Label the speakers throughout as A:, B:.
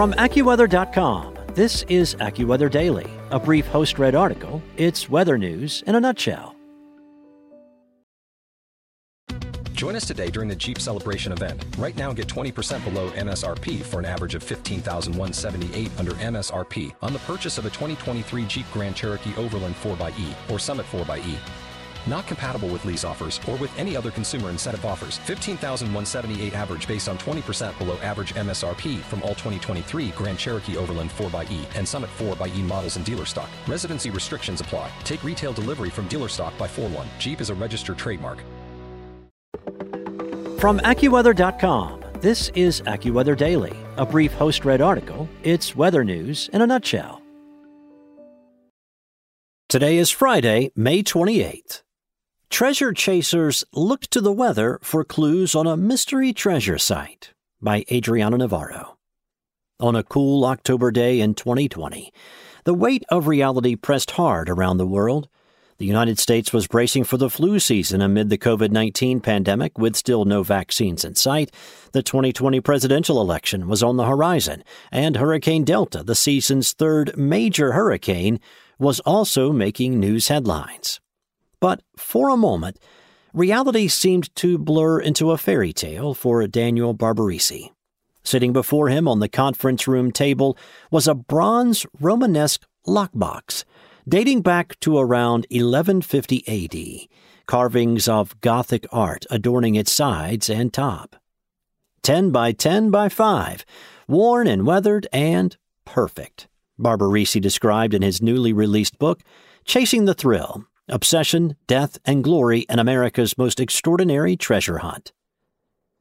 A: From AccuWeather.com, this is AccuWeather Daily, a brief host read article. It's weather news in a nutshell.
B: Join us today during the Jeep Celebration event. Right now, get 20% below MSRP for an average of 15178 under MSRP on the purchase of a 2023 Jeep Grand Cherokee Overland 4xE or Summit 4xE. Not compatible with lease offers or with any other consumer incentive offers. 15,178 average based on 20% below average MSRP from all 2023 Grand Cherokee Overland 4xE and Summit 4xE models in dealer stock. Residency restrictions apply. Take retail delivery from dealer stock by 4 1. Jeep is a registered trademark.
A: From AccuWeather.com, this is AccuWeather Daily, a brief host read article. It's weather news in a nutshell. Today is Friday, May 28th. Treasure Chasers Look to the Weather for Clues on a Mystery Treasure Site by Adriana Navarro. On a cool October day in 2020, the weight of reality pressed hard around the world. The United States was bracing for the flu season amid the COVID 19 pandemic with still no vaccines in sight. The 2020 presidential election was on the horizon, and Hurricane Delta, the season's third major hurricane, was also making news headlines. But for a moment, reality seemed to blur into a fairy tale for Daniel Barbarisi. Sitting before him on the conference room table was a bronze Romanesque lockbox dating back to around 1150 AD, carvings of Gothic art adorning its sides and top. 10 by 10 by 5, worn and weathered and perfect, Barbarisi described in his newly released book, Chasing the Thrill Obsession, Death, and Glory in America's Most Extraordinary Treasure Hunt.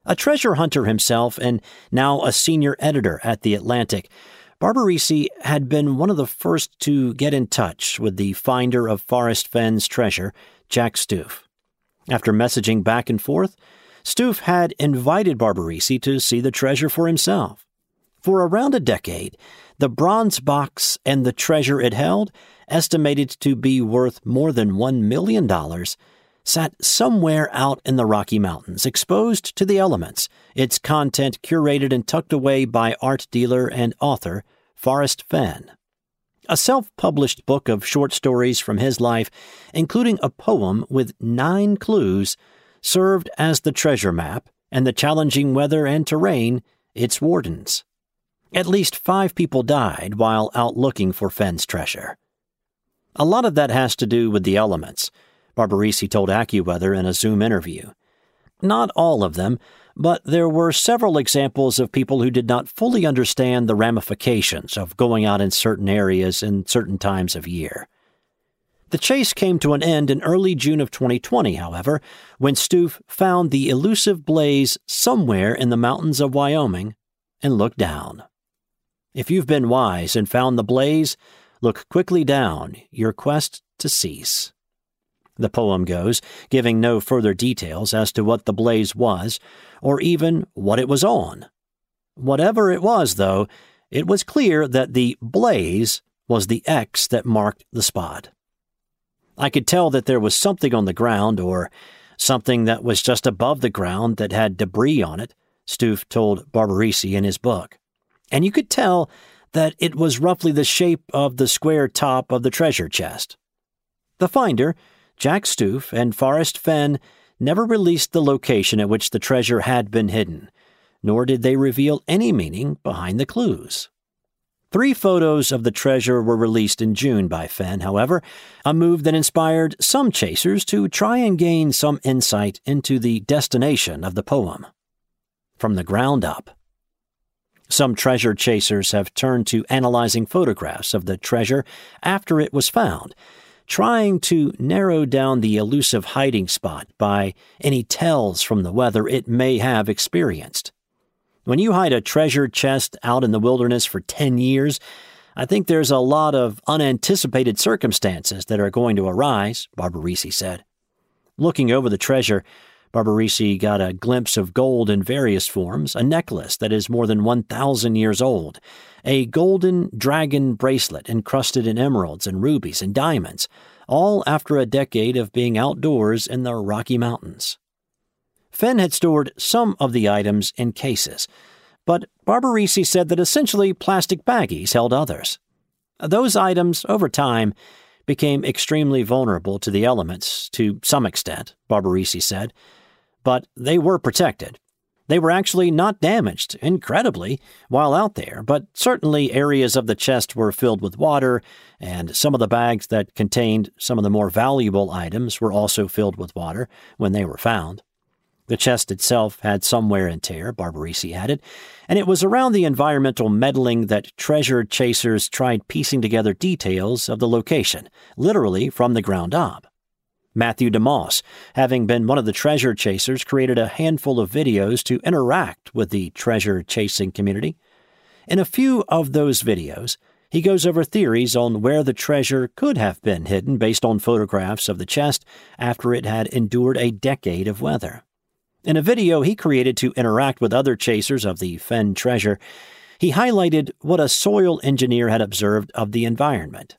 A: A treasure hunter himself and now a senior editor at The Atlantic, Barbarisi had been one of the first to get in touch with the finder of Forrest Fenn's treasure, Jack Stuef. After messaging back and forth, Stuef had invited Barbarisi to see the treasure for himself. For around a decade, the bronze box and the treasure it held estimated to be worth more than $1 million, sat somewhere out in the Rocky Mountains, exposed to the elements, its content curated and tucked away by art dealer and author Forrest Fenn. A self published book of short stories from his life, including a poem with nine clues, served as the treasure map and the challenging weather and terrain its wardens. At least five people died while out looking for Fenn's treasure. A lot of that has to do with the elements, Barbarisi told AccuWeather in a Zoom interview. Not all of them, but there were several examples of people who did not fully understand the ramifications of going out in certain areas in certain times of year. The chase came to an end in early June of 2020, however, when Stuef found the elusive blaze somewhere in the mountains of Wyoming and looked down. If you've been wise and found the blaze, Look quickly down, your quest to cease. The poem goes, giving no further details as to what the blaze was, or even what it was on. Whatever it was, though, it was clear that the blaze was the X that marked the spot. I could tell that there was something on the ground, or something that was just above the ground that had debris on it, Stuef told Barbarisi in his book. And you could tell that it was roughly the shape of the square top of the treasure chest. The finder, Jack Stuef, and Forrest Fenn never released the location at which the treasure had been hidden, nor did they reveal any meaning behind the clues. Three photos of the treasure were released in June by Fenn, however, a move that inspired some chasers to try and gain some insight into the destination of the poem. From the ground up, some treasure chasers have turned to analyzing photographs of the treasure after it was found, trying to narrow down the elusive hiding spot by any tells from the weather it may have experienced. When you hide a treasure chest out in the wilderness for 10 years, I think there's a lot of unanticipated circumstances that are going to arise, Barbarisi said. Looking over the treasure, Barbarisi got a glimpse of gold in various forms, a necklace that is more than 1,000 years old, a golden dragon bracelet encrusted in emeralds and rubies and diamonds, all after a decade of being outdoors in the Rocky Mountains. Fenn had stored some of the items in cases, but Barbarisi said that essentially plastic baggies held others. Those items, over time, became extremely vulnerable to the elements to some extent, Barbarisi said, but they were protected. They were actually not damaged, incredibly, while out there, but certainly areas of the chest were filled with water, and some of the bags that contained some of the more valuable items were also filled with water when they were found. The chest itself had some wear and tear, Barbarisi added, and it was around the environmental meddling that treasure chasers tried piecing together details of the location, literally from the ground up. Matthew DeMoss, having been one of the treasure chasers, created a handful of videos to interact with the treasure chasing community. In a few of those videos, he goes over theories on where the treasure could have been hidden based on photographs of the chest after it had endured a decade of weather. In a video he created to interact with other chasers of the Fenn treasure, he highlighted what a soil engineer had observed of the environment.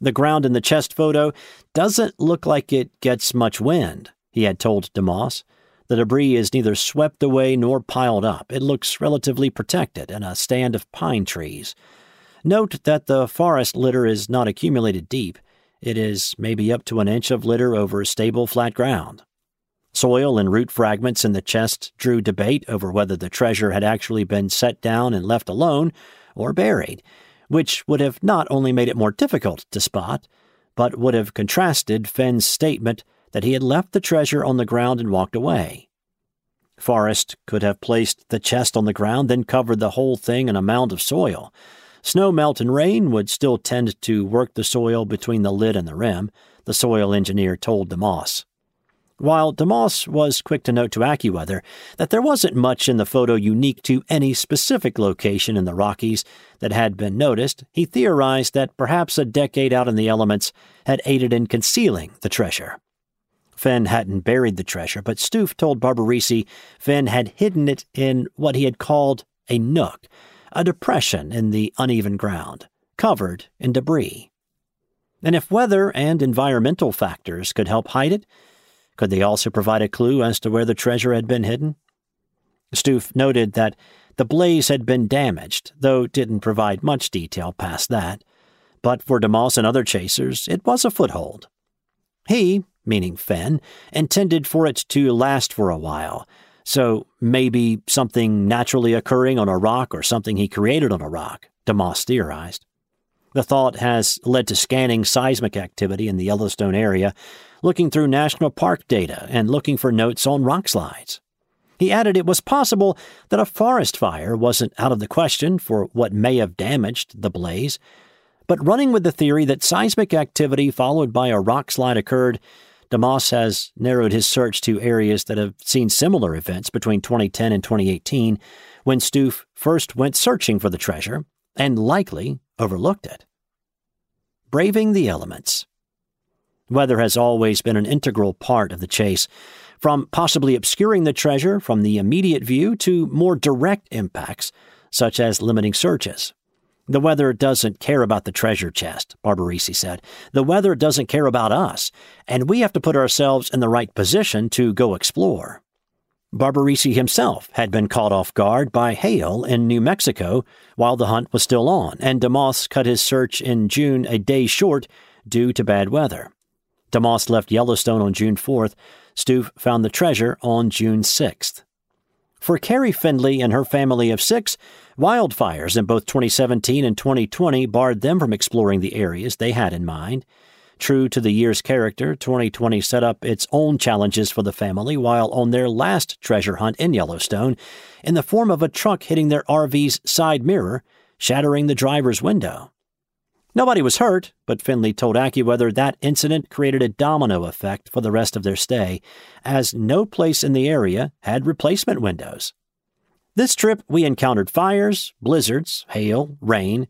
A: The ground in the chest photo doesn't look like it gets much wind, he had told DeMoss. The debris is neither swept away nor piled up. It looks relatively protected in a stand of pine trees. Note that the forest litter is not accumulated deep. It is maybe up to an inch of litter over stable flat ground. Soil and root fragments in the chest drew debate over whether the treasure had actually been set down and left alone or buried, which would have not only made it more difficult to spot, but would have contrasted Fenn's statement that he had left the treasure on the ground and walked away. Forrest could have placed the chest on the ground, then covered the whole thing in a mound of soil. Snow melt and rain would still tend to work the soil between the lid and the rim, the soil engineer told DeMoss. While DeMoss was quick to note to AccuWeather that there wasn't much in the photo unique to any specific location in the Rockies that had been noticed, he theorized that perhaps a decade out in the elements had aided in concealing the treasure. Fenn hadn't buried the treasure, but Stuef told Barbarisi Fenn had hidden it in what he had called a nook, a depression in the uneven ground, covered in debris. And if weather and environmental factors could help hide it, could they also provide a clue as to where the treasure had been hidden? Stuef noted that the blaze had been damaged, though didn't provide much detail past that. But for DeMoss and other chasers, it was a foothold. He, meaning Fenn, intended for it to last for a while, so maybe something naturally occurring on a rock or something he created on a rock, DeMoss theorized. The thought has led to scanning seismic activity in the Yellowstone area looking through national park data and looking for notes on rock slides. He added it was possible that a forest fire wasn't out of the question for what may have damaged the blaze, but running with the theory that seismic activity followed by a rock slide occurred, DeMoss has narrowed his search to areas that have seen similar events between 2010 and 2018 when Stuef first went searching for the treasure and likely overlooked it. Braving the Elements Weather has always been an integral part of the chase, from possibly obscuring the treasure from the immediate view to more direct impacts, such as limiting searches. The weather doesn't care about the treasure chest, Barbarisi said. The weather doesn't care about us, and we have to put ourselves in the right position to go explore. Barbarisi himself had been caught off guard by hail in New Mexico while the hunt was still on, and DeMoss cut his search in June a day short due to bad weather. DeMoss left Yellowstone on June 4th. Stuef found the treasure on June 6th. For Carrie Findley and her family of six, wildfires in both 2017 and 2020 barred them from exploring the areas they had in mind. True to the year's character, 2020 set up its own challenges for the family while on their last treasure hunt in Yellowstone, in the form of a truck hitting their RV's side mirror, shattering the driver's window. Nobody was hurt, but Findley told AccuWeather that incident created a domino effect for the rest of their stay, as no place in the area had replacement windows. This trip, we encountered fires, blizzards, hail, rain.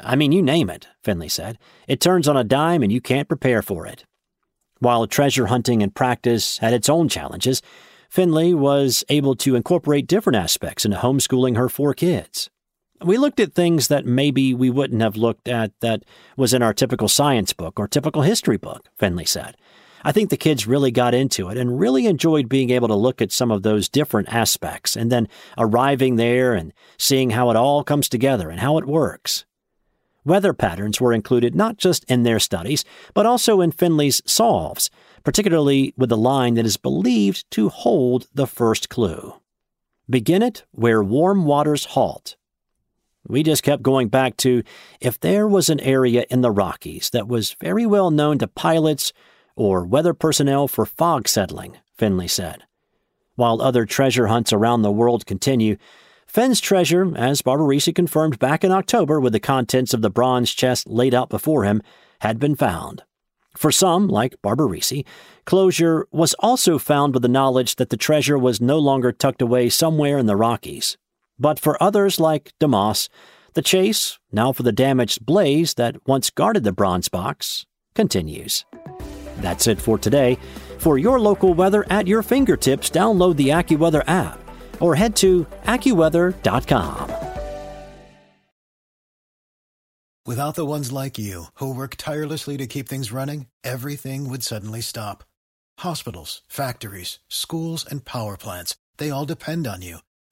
A: I mean, you name it, Findley said. It turns on a dime and you can't prepare for it. While treasure hunting and practice had its own challenges, Findley was able to incorporate different aspects into homeschooling her four kids. We looked at things that maybe we wouldn't have looked at that was in our typical science book or typical history book, Findley said. I think the kids really got into it and really enjoyed being able to look at some of those different aspects and then arriving there and seeing how it all comes together and how it works. Weather patterns were included not just in their studies, but also in Findley's solves, particularly with the line that is believed to hold the first clue. Begin it where warm waters halt. We just kept going back to if there was an area in the Rockies that was very well known to pilots or weather personnel for fog settling, Findley said. While other treasure hunts around the world continue, Fenn's treasure, as Barbarisi confirmed back in October with the contents of the bronze chest laid out before him, had been found. For some, like Barbarisi, closure was also found with the knowledge that the treasure was no longer tucked away somewhere in the Rockies. But for others, like DeMoss, the chase, now for the damaged blaze that once guarded the bronze box, continues. That's it for today. For your local weather at your fingertips, download the AccuWeather app or head to AccuWeather.com.
C: Without the ones like you, who work tirelessly to keep things running, everything would suddenly stop. Hospitals, factories, schools, and power plants, they all depend on you.